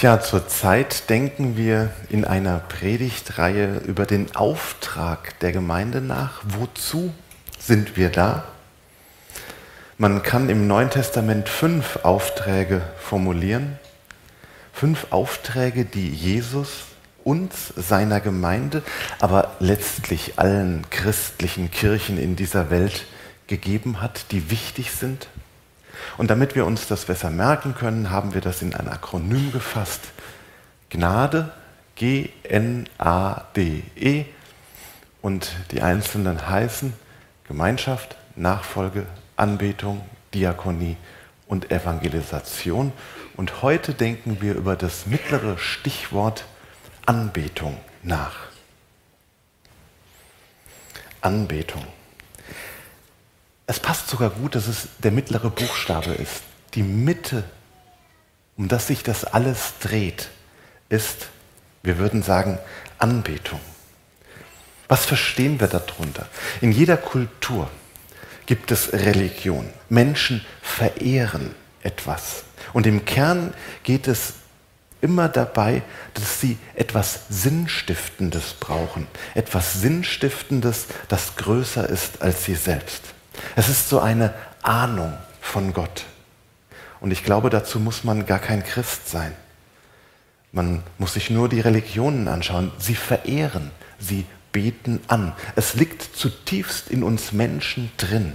Tja, zurzeit denken wir in einer Predigtreihe über den Auftrag der Gemeinde nach. Wozu sind wir da? Man kann im Neuen Testament fünf Aufträge formulieren. Fünf Aufträge, die Jesus uns, seiner Gemeinde, aber letztlich allen christlichen Kirchen in dieser Welt gegeben hat, die wichtig sind. Und damit wir uns das besser merken können, haben wir das in ein Akronym gefasst. Gnade, G-N-A-D-E. Und die einzelnen heißen Gemeinschaft, Nachfolge, Anbetung, Diakonie und Evangelisation. Und heute denken wir über das mittlere Stichwort Anbetung nach. Anbetung. Es passt sogar gut, dass es der mittlere Buchstabe ist. Die Mitte, um das sich das alles dreht, ist, wir würden sagen, Anbetung. Was verstehen wir darunter? In jeder Kultur gibt es Religion. Menschen verehren etwas. Und im Kern geht es immer dabei, dass sie etwas Sinnstiftendes brauchen. Etwas Sinnstiftendes, das größer ist als sie selbst. Es ist so eine Ahnung von Gott. Und ich glaube, dazu muss man gar kein Christ sein. Man muss sich nur die Religionen anschauen. Sie verehren, sie beten an. Es liegt zutiefst in uns Menschen drin.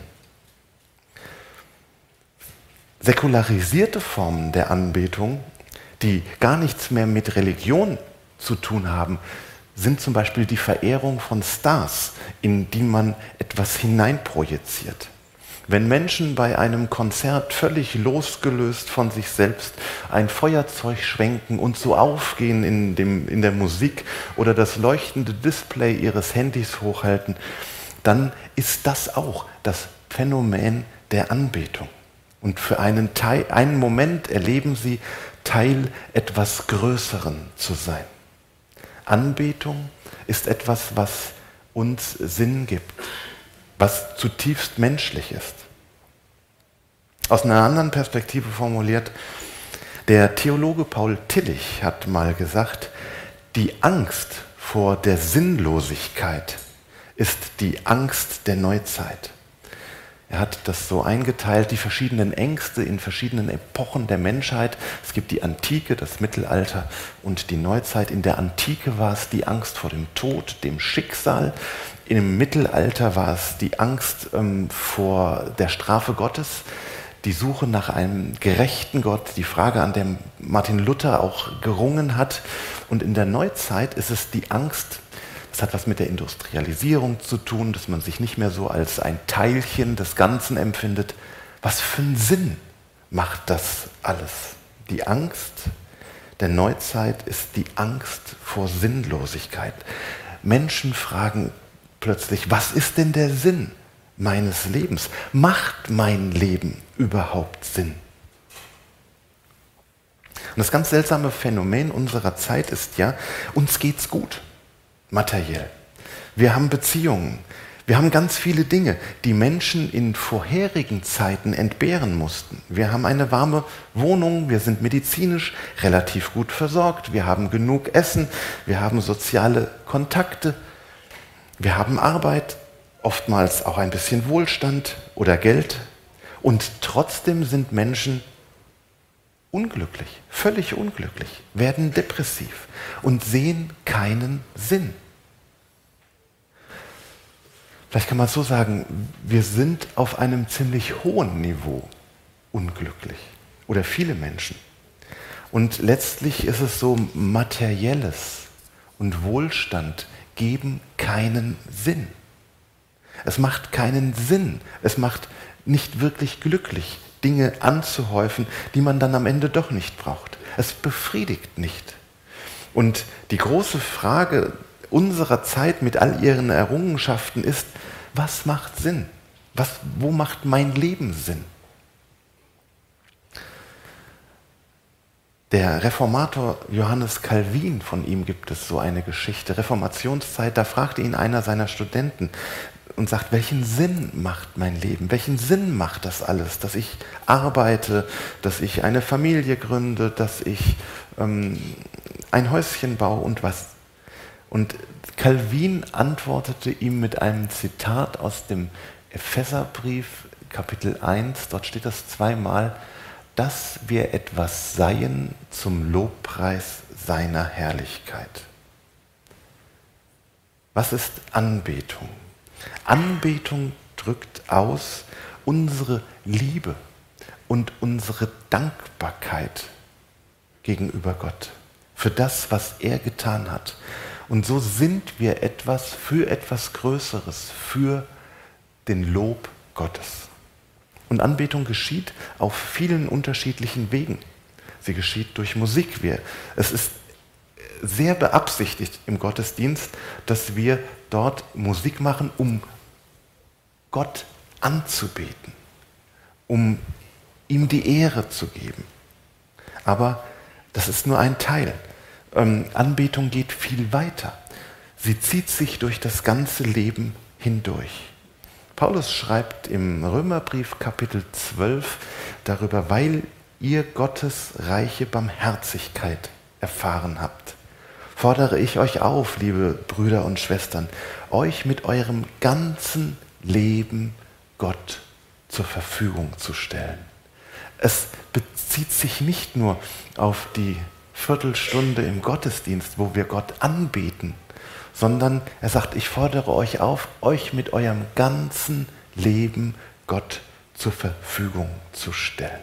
Säkularisierte Formen der Anbetung, die gar nichts mehr mit Religion zu tun haben, sind zum Beispiel die Verehrung von Stars, in die man etwas hineinprojiziert. Wenn Menschen bei einem Konzert völlig losgelöst von sich selbst ein Feuerzeug schwenken und so aufgehen in, dem, in der Musik oder das leuchtende Display ihres Handys hochhalten, dann ist das auch das Phänomen der Anbetung. Und für einen, Teil, einen Moment erleben sie, Teil etwas Größeren zu sein. Anbetung ist etwas, was uns Sinn gibt, was zutiefst menschlich ist. Aus einer anderen Perspektive formuliert, der Theologe Paul Tillich hat mal gesagt, die Angst vor der Sinnlosigkeit ist die Angst der Neuzeit. Er hat das so eingeteilt, die verschiedenen Ängste in verschiedenen Epochen der Menschheit. Es gibt die Antike, das Mittelalter und die Neuzeit. In der Antike war es die Angst vor dem Tod, dem Schicksal. Im Mittelalter war es die Angst ähm, vor der Strafe Gottes, die Suche nach einem gerechten Gott, die Frage, an der Martin Luther auch gerungen hat. Und in der Neuzeit ist es die Angst das hat was mit der Industrialisierung zu tun, dass man sich nicht mehr so als ein Teilchen des Ganzen empfindet. Was für einen Sinn macht das alles? Die Angst der Neuzeit ist die Angst vor Sinnlosigkeit. Menschen fragen plötzlich, was ist denn der Sinn meines Lebens? Macht mein Leben überhaupt Sinn? Und das ganz seltsame Phänomen unserer Zeit ist ja, uns geht's gut materiell. Wir haben Beziehungen. Wir haben ganz viele Dinge, die Menschen in vorherigen Zeiten entbehren mussten. Wir haben eine warme Wohnung, wir sind medizinisch relativ gut versorgt, wir haben genug Essen, wir haben soziale Kontakte, wir haben Arbeit, oftmals auch ein bisschen Wohlstand oder Geld. Und trotzdem sind Menschen unglücklich, völlig unglücklich, werden depressiv und sehen keinen Sinn. Vielleicht kann man so sagen, wir sind auf einem ziemlich hohen Niveau unglücklich oder viele Menschen. Und letztlich ist es so, materielles und Wohlstand geben keinen Sinn. Es macht keinen Sinn, es macht nicht wirklich glücklich, Dinge anzuhäufen, die man dann am Ende doch nicht braucht. Es befriedigt nicht. Und die große Frage unserer Zeit mit all ihren Errungenschaften ist, was macht Sinn? Was, wo macht mein Leben Sinn? Der Reformator Johannes Calvin, von ihm gibt es so eine Geschichte, Reformationszeit, da fragte ihn einer seiner Studenten, und sagt, welchen Sinn macht mein Leben? Welchen Sinn macht das alles, dass ich arbeite, dass ich eine Familie gründe, dass ich ähm, ein Häuschen baue und was? Und Calvin antwortete ihm mit einem Zitat aus dem Epheserbrief, Kapitel 1, dort steht das zweimal, dass wir etwas seien zum Lobpreis seiner Herrlichkeit. Was ist Anbetung? Anbetung drückt aus unsere Liebe und unsere Dankbarkeit gegenüber Gott für das, was er getan hat. Und so sind wir etwas für etwas Größeres, für den Lob Gottes. Und Anbetung geschieht auf vielen unterschiedlichen Wegen. Sie geschieht durch Musik. Es ist sehr beabsichtigt im Gottesdienst, dass wir dort Musik machen, um Gott anzubeten, um ihm die Ehre zu geben. Aber das ist nur ein Teil. Ähm, Anbetung geht viel weiter. Sie zieht sich durch das ganze Leben hindurch. Paulus schreibt im Römerbrief Kapitel 12 darüber, weil ihr Gottes reiche Barmherzigkeit erfahren habt, fordere ich euch auf, liebe Brüder und Schwestern, euch mit eurem ganzen Leben Gott zur Verfügung zu stellen. Es bezieht sich nicht nur auf die Viertelstunde im Gottesdienst, wo wir Gott anbeten, sondern er sagt, ich fordere euch auf, euch mit eurem ganzen Leben Gott zur Verfügung zu stellen.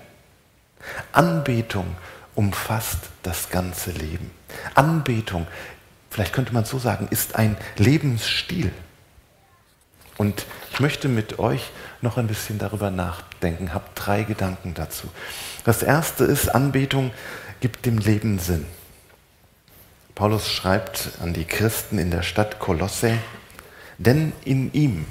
Anbetung umfasst das ganze Leben. Anbetung, vielleicht könnte man so sagen, ist ein Lebensstil. Und ich möchte mit euch noch ein bisschen darüber nachdenken, habe drei Gedanken dazu. Das erste ist, Anbetung gibt dem Leben Sinn. Paulus schreibt an die Christen in der Stadt Kolosse, denn in ihm,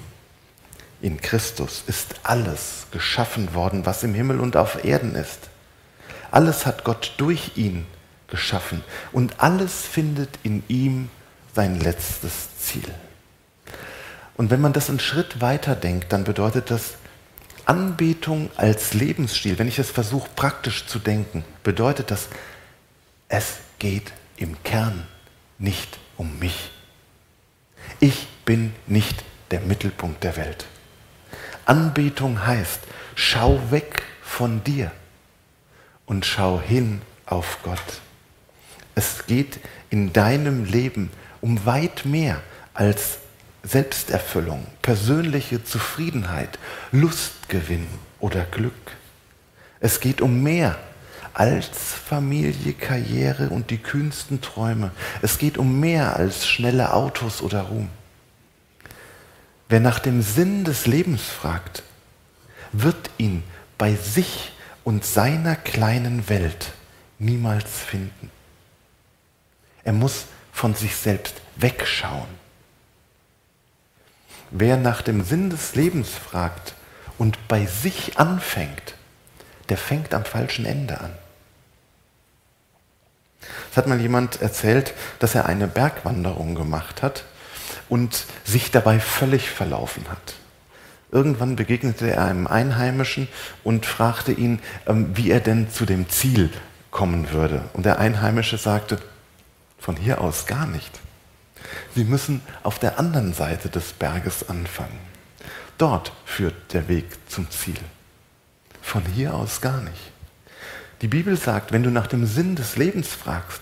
in Christus, ist alles geschaffen worden, was im Himmel und auf Erden ist. Alles hat Gott durch ihn geschaffen und alles findet in ihm sein letztes Ziel. Und wenn man das einen Schritt weiter denkt, dann bedeutet das Anbetung als Lebensstil, wenn ich es versuche praktisch zu denken, bedeutet das, es geht im Kern nicht um mich. Ich bin nicht der Mittelpunkt der Welt. Anbetung heißt, schau weg von dir und schau hin auf Gott. Es geht in deinem Leben um weit mehr als Selbsterfüllung, persönliche Zufriedenheit, Lustgewinn oder Glück. Es geht um mehr als Familie, Karriere und die kühnsten Träume. Es geht um mehr als schnelle Autos oder Ruhm. Wer nach dem Sinn des Lebens fragt, wird ihn bei sich und seiner kleinen Welt niemals finden. Er muss von sich selbst wegschauen. Wer nach dem Sinn des Lebens fragt und bei sich anfängt, der fängt am falschen Ende an. Es hat mal jemand erzählt, dass er eine Bergwanderung gemacht hat und sich dabei völlig verlaufen hat. Irgendwann begegnete er einem Einheimischen und fragte ihn, ähm, wie er denn zu dem Ziel kommen würde. Und der Einheimische sagte, von hier aus gar nicht. Sie müssen auf der anderen Seite des Berges anfangen. Dort führt der Weg zum Ziel. Von hier aus gar nicht. Die Bibel sagt, wenn du nach dem Sinn des Lebens fragst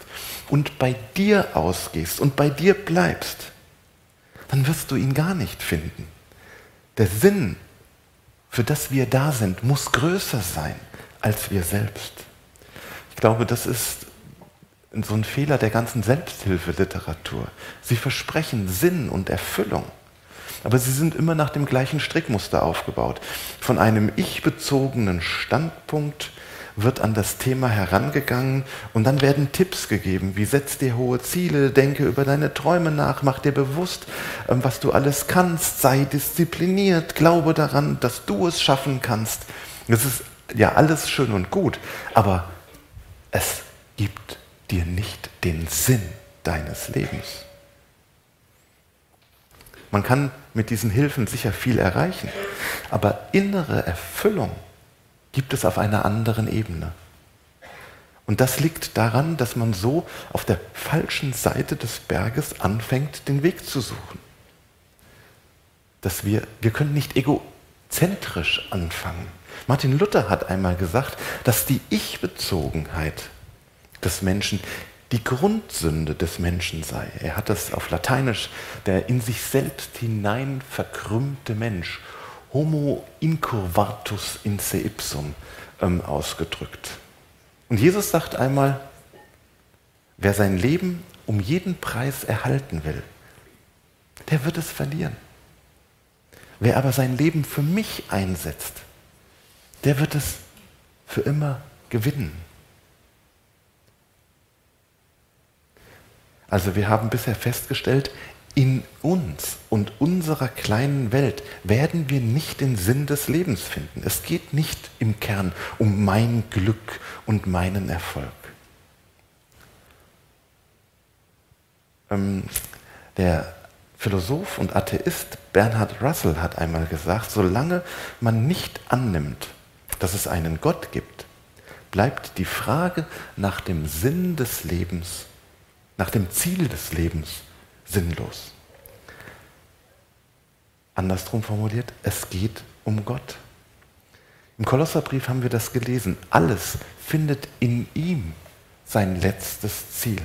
und bei dir ausgehst und bei dir bleibst, dann wirst du ihn gar nicht finden. Der Sinn, für das wir da sind, muss größer sein als wir selbst. Ich glaube, das ist so ein Fehler der ganzen Selbsthilfeliteratur. Sie versprechen Sinn und Erfüllung, aber sie sind immer nach dem gleichen Strickmuster aufgebaut. Von einem ich-bezogenen Standpunkt wird an das Thema herangegangen und dann werden Tipps gegeben, wie setz dir hohe Ziele, denke über deine Träume nach, mach dir bewusst, ähm, was du alles kannst, sei diszipliniert, glaube daran, dass du es schaffen kannst. Das ist ja alles schön und gut, aber es gibt dir nicht den Sinn deines Lebens. Man kann mit diesen Hilfen sicher viel erreichen, aber innere Erfüllung gibt es auf einer anderen Ebene. Und das liegt daran, dass man so auf der falschen Seite des Berges anfängt, den Weg zu suchen. Dass wir, wir können nicht egozentrisch anfangen. Martin Luther hat einmal gesagt, dass die Ich-Bezogenheit des Menschen die Grundsünde des Menschen sei. Er hat das auf Lateinisch, der in sich selbst hinein verkrümmte Mensch, homo incurvatus in se ipsum, ähm, ausgedrückt. Und Jesus sagt einmal, wer sein Leben um jeden Preis erhalten will, der wird es verlieren. Wer aber sein Leben für mich einsetzt, der wird es für immer gewinnen. Also wir haben bisher festgestellt, in uns und unserer kleinen Welt werden wir nicht den Sinn des Lebens finden. Es geht nicht im Kern um mein Glück und meinen Erfolg. Ähm, der Philosoph und Atheist Bernhard Russell hat einmal gesagt, solange man nicht annimmt, dass es einen Gott gibt, bleibt die Frage nach dem Sinn des Lebens nach dem Ziel des Lebens sinnlos. Andersrum formuliert, es geht um Gott. Im Kolosserbrief haben wir das gelesen. Alles findet in ihm sein letztes Ziel.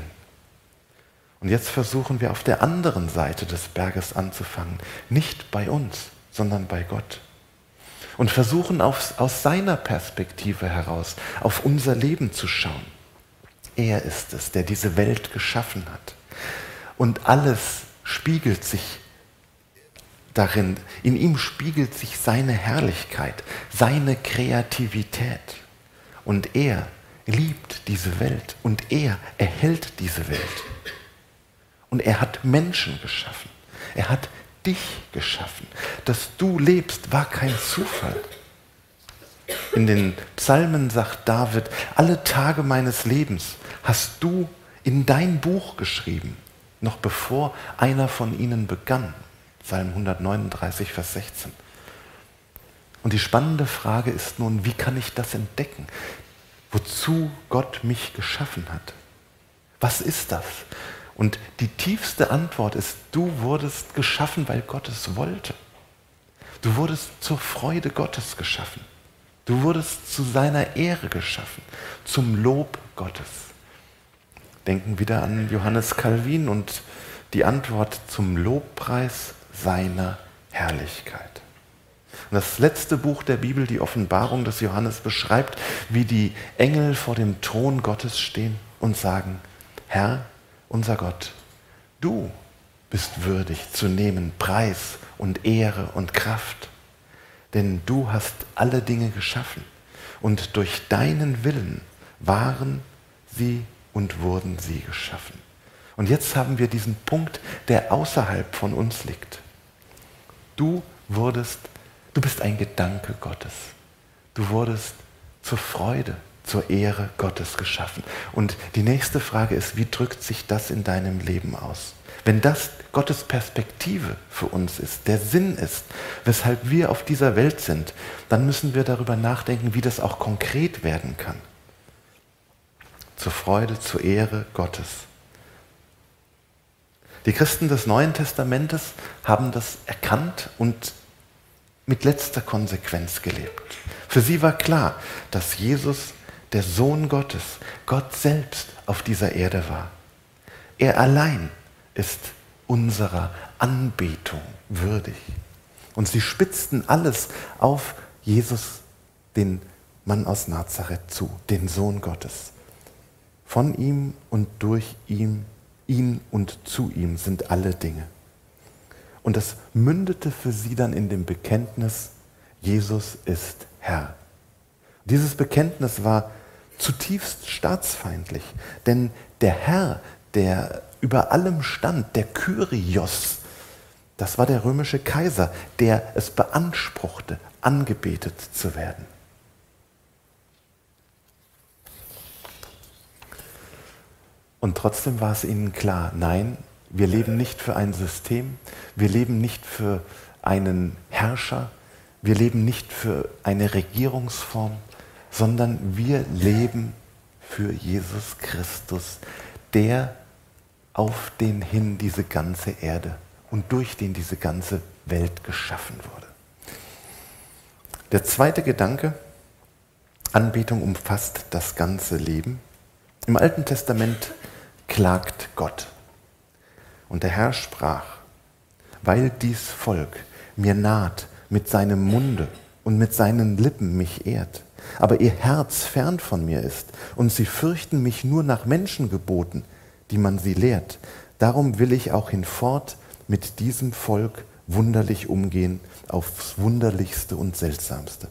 Und jetzt versuchen wir auf der anderen Seite des Berges anzufangen. Nicht bei uns, sondern bei Gott. Und versuchen auf, aus seiner Perspektive heraus auf unser Leben zu schauen. Er ist es, der diese Welt geschaffen hat. Und alles spiegelt sich darin, in ihm spiegelt sich seine Herrlichkeit, seine Kreativität. Und er liebt diese Welt und er erhält diese Welt. Und er hat Menschen geschaffen. Er hat dich geschaffen. Dass du lebst, war kein Zufall. In den Psalmen sagt David, alle Tage meines Lebens hast du in dein Buch geschrieben, noch bevor einer von ihnen begann. Psalm 139, Vers 16. Und die spannende Frage ist nun, wie kann ich das entdecken? Wozu Gott mich geschaffen hat? Was ist das? Und die tiefste Antwort ist, du wurdest geschaffen, weil Gott es wollte. Du wurdest zur Freude Gottes geschaffen. Du wurdest zu seiner Ehre geschaffen, zum Lob Gottes. Denken wieder an Johannes Calvin und die Antwort zum Lobpreis seiner Herrlichkeit. Und das letzte Buch der Bibel, die Offenbarung des Johannes, beschreibt, wie die Engel vor dem Thron Gottes stehen und sagen, Herr, unser Gott, du bist würdig zu nehmen Preis und Ehre und Kraft denn du hast alle Dinge geschaffen und durch deinen Willen waren sie und wurden sie geschaffen. Und jetzt haben wir diesen Punkt, der außerhalb von uns liegt. Du wurdest, du bist ein Gedanke Gottes. Du wurdest zur Freude, zur Ehre Gottes geschaffen. Und die nächste Frage ist, wie drückt sich das in deinem Leben aus? Wenn das Gottes Perspektive für uns ist, der Sinn ist, weshalb wir auf dieser Welt sind, dann müssen wir darüber nachdenken, wie das auch konkret werden kann. Zur Freude, zur Ehre Gottes. Die Christen des Neuen Testamentes haben das erkannt und mit letzter Konsequenz gelebt. Für sie war klar, dass Jesus, der Sohn Gottes, Gott selbst auf dieser Erde war. Er allein ist unserer Anbetung würdig. Und sie spitzten alles auf Jesus, den Mann aus Nazareth, zu, den Sohn Gottes. Von ihm und durch ihn, ihn und zu ihm sind alle Dinge. Und das mündete für sie dann in dem Bekenntnis, Jesus ist Herr. Dieses Bekenntnis war zutiefst staatsfeindlich, denn der Herr, der über allem stand, der Kyrios. Das war der römische Kaiser, der es beanspruchte, angebetet zu werden. Und trotzdem war es ihnen klar, nein, Wir leben nicht für ein System, wir leben nicht für einen Herrscher, wir leben nicht für eine Regierungsform, sondern wir leben für Jesus Christus, der auf den hin diese ganze Erde und durch den diese ganze Welt geschaffen wurde. Der zweite Gedanke, Anbetung umfasst das ganze Leben. Im Alten Testament klagt Gott. Und der Herr sprach, weil dies Volk mir naht mit seinem Munde und mit seinen Lippen mich ehrt, aber ihr Herz fern von mir ist und sie fürchten mich nur nach Menschengeboten, die man sie lehrt, darum will ich auch hinfort mit diesem Volk wunderlich umgehen, aufs wunderlichste und seltsamste.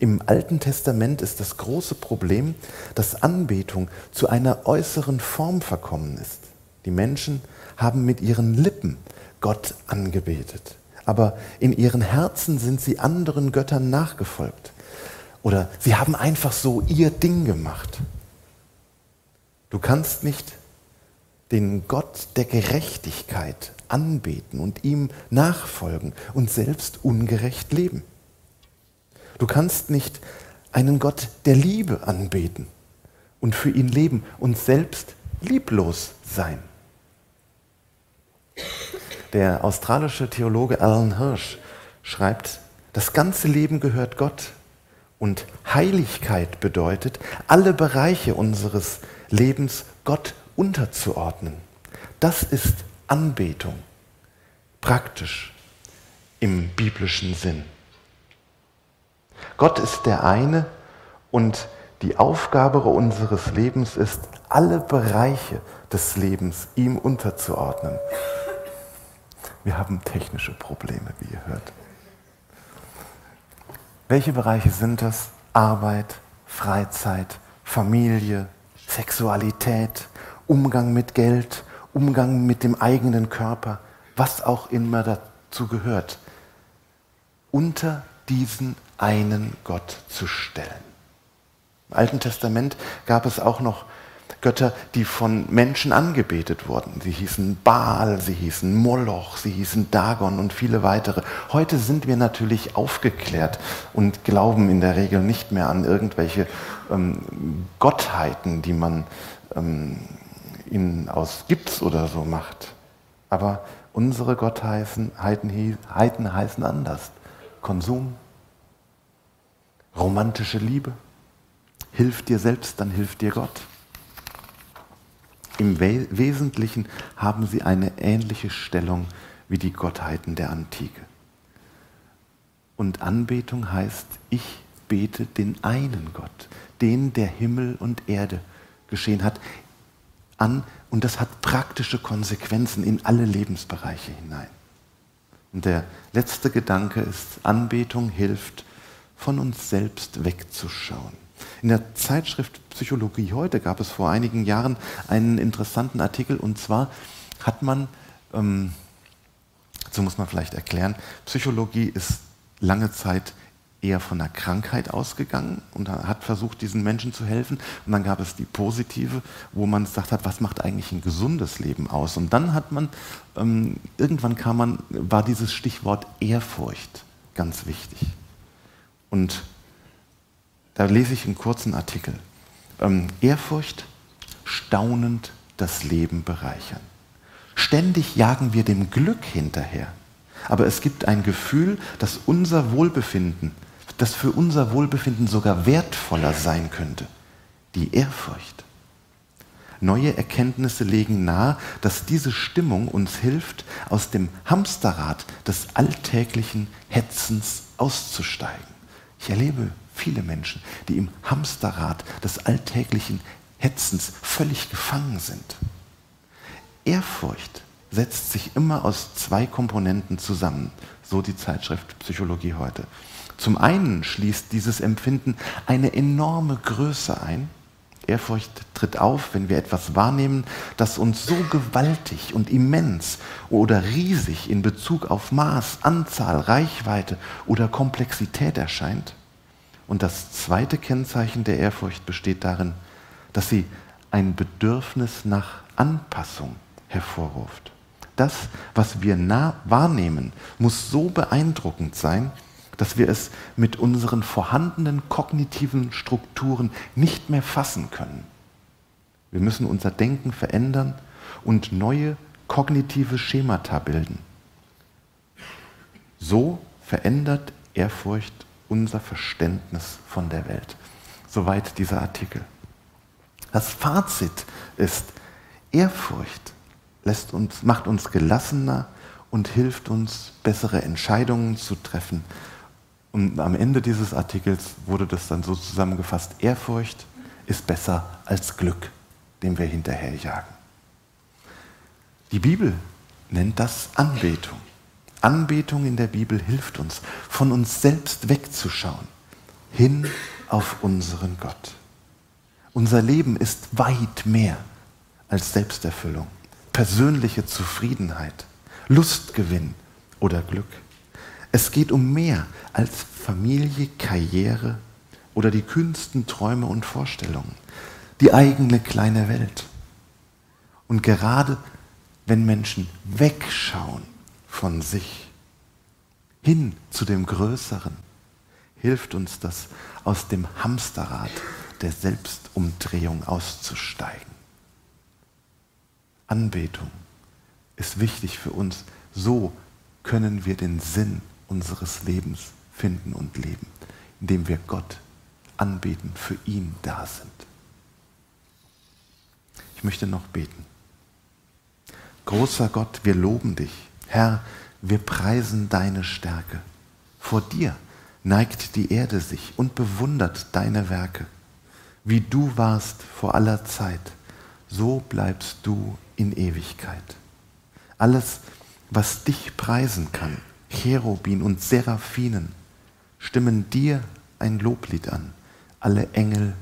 Im Alten Testament ist das große Problem, dass Anbetung zu einer äußeren Form verkommen ist. Die Menschen haben mit ihren Lippen Gott angebetet, aber in ihren Herzen sind sie anderen Göttern nachgefolgt. Oder sie haben einfach so ihr Ding gemacht. Du kannst nicht den Gott der Gerechtigkeit anbeten und ihm nachfolgen und selbst ungerecht leben. Du kannst nicht einen Gott der Liebe anbeten und für ihn leben und selbst lieblos sein. Der australische Theologe Alan Hirsch schreibt, das ganze Leben gehört Gott und Heiligkeit bedeutet, alle Bereiche unseres Lebens Gott unterzuordnen. Das ist Anbetung, praktisch im biblischen Sinn. Gott ist der eine und die Aufgabe unseres Lebens ist, alle Bereiche des Lebens ihm unterzuordnen. Wir haben technische Probleme, wie ihr hört. Welche Bereiche sind das? Arbeit, Freizeit, Familie, Sexualität, Umgang mit Geld, Umgang mit dem eigenen Körper, was auch immer dazu gehört, unter diesen einen Gott zu stellen. Im Alten Testament gab es auch noch Götter, die von Menschen angebetet wurden. Sie hießen Baal, sie hießen Moloch, sie hießen Dagon und viele weitere. Heute sind wir natürlich aufgeklärt und glauben in der Regel nicht mehr an irgendwelche ähm, Gottheiten, die man ähm, ihn aus Gips oder so macht. Aber unsere Gottheiten Heiten heißen anders. Konsum, romantische Liebe, hilf dir selbst, dann hilft dir Gott. Im Wesentlichen haben sie eine ähnliche Stellung wie die Gottheiten der Antike. Und Anbetung heißt, ich bete den einen Gott, den der Himmel und Erde geschehen hat, an und das hat praktische Konsequenzen in alle Lebensbereiche hinein. Und der letzte Gedanke ist, Anbetung hilft, von uns selbst wegzuschauen. In der Zeitschrift Psychologie heute gab es vor einigen Jahren einen interessanten Artikel und zwar hat man, ähm, so muss man vielleicht erklären, Psychologie ist lange Zeit eher von einer Krankheit ausgegangen und hat versucht, diesen Menschen zu helfen. Und dann gab es die positive, wo man gesagt hat, was macht eigentlich ein gesundes Leben aus? Und dann hat man, ähm, irgendwann kam man, war dieses Stichwort Ehrfurcht ganz wichtig. Und da lese ich einen kurzen Artikel. Ähm, Ehrfurcht, staunend das Leben bereichern. Ständig jagen wir dem Glück hinterher. Aber es gibt ein Gefühl, dass unser Wohlbefinden das für unser Wohlbefinden sogar wertvoller sein könnte. Die Ehrfurcht. Neue Erkenntnisse legen nahe, dass diese Stimmung uns hilft, aus dem Hamsterrad des alltäglichen Hetzens auszusteigen. Ich erlebe viele Menschen, die im Hamsterrad des alltäglichen Hetzens völlig gefangen sind. Ehrfurcht setzt sich immer aus zwei Komponenten zusammen, so die Zeitschrift Psychologie heute. Zum einen schließt dieses Empfinden eine enorme Größe ein. Ehrfurcht tritt auf, wenn wir etwas wahrnehmen, das uns so gewaltig und immens oder riesig in Bezug auf Maß, Anzahl, Reichweite oder Komplexität erscheint. Und das zweite Kennzeichen der Ehrfurcht besteht darin, dass sie ein Bedürfnis nach Anpassung hervorruft. Das, was wir nah wahrnehmen, muss so beeindruckend sein, dass wir es mit unseren vorhandenen kognitiven Strukturen nicht mehr fassen können. Wir müssen unser Denken verändern und neue kognitive Schemata bilden. So verändert Ehrfurcht unser Verständnis von der Welt. Soweit dieser Artikel. Das Fazit ist, Ehrfurcht lässt uns, macht uns gelassener und hilft uns, bessere Entscheidungen zu treffen. Und am Ende dieses Artikels wurde das dann so zusammengefasst, Ehrfurcht ist besser als Glück, dem wir hinterherjagen. Die Bibel nennt das Anbetung. Anbetung in der Bibel hilft uns, von uns selbst wegzuschauen, hin auf unseren Gott. Unser Leben ist weit mehr als Selbsterfüllung, persönliche Zufriedenheit, Lustgewinn oder Glück. Es geht um mehr als Familie, Karriere oder die kühnsten Träume und Vorstellungen, die eigene kleine Welt. Und gerade wenn Menschen wegschauen von sich hin zu dem Größeren, hilft uns das, aus dem Hamsterrad der Selbstumdrehung auszusteigen. Anbetung ist wichtig für uns. So können wir den Sinn unseres Lebens finden und leben, indem wir Gott anbeten, für ihn da sind. Ich möchte noch beten. Großer Gott, wir loben dich. Herr, wir preisen deine Stärke. Vor dir neigt die Erde sich und bewundert deine Werke. Wie du warst vor aller Zeit, so bleibst du in Ewigkeit. Alles, was dich preisen kann, Cherubin und Seraphinen, stimmen dir ein Loblied an. Alle Engel,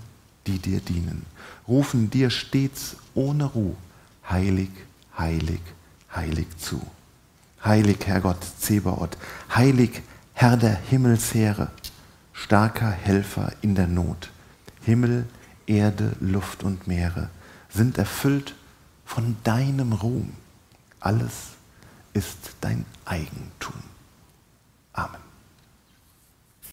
die dir dienen, rufen dir stets ohne Ruhe, heilig, heilig, heilig zu. Heilig, Herrgott Zebaoth, heilig, Herr der Himmelsheere, starker Helfer in der Not. Himmel, Erde, Luft und Meere sind erfüllt von deinem Ruhm. Alles ist dein Eigentum. Amen.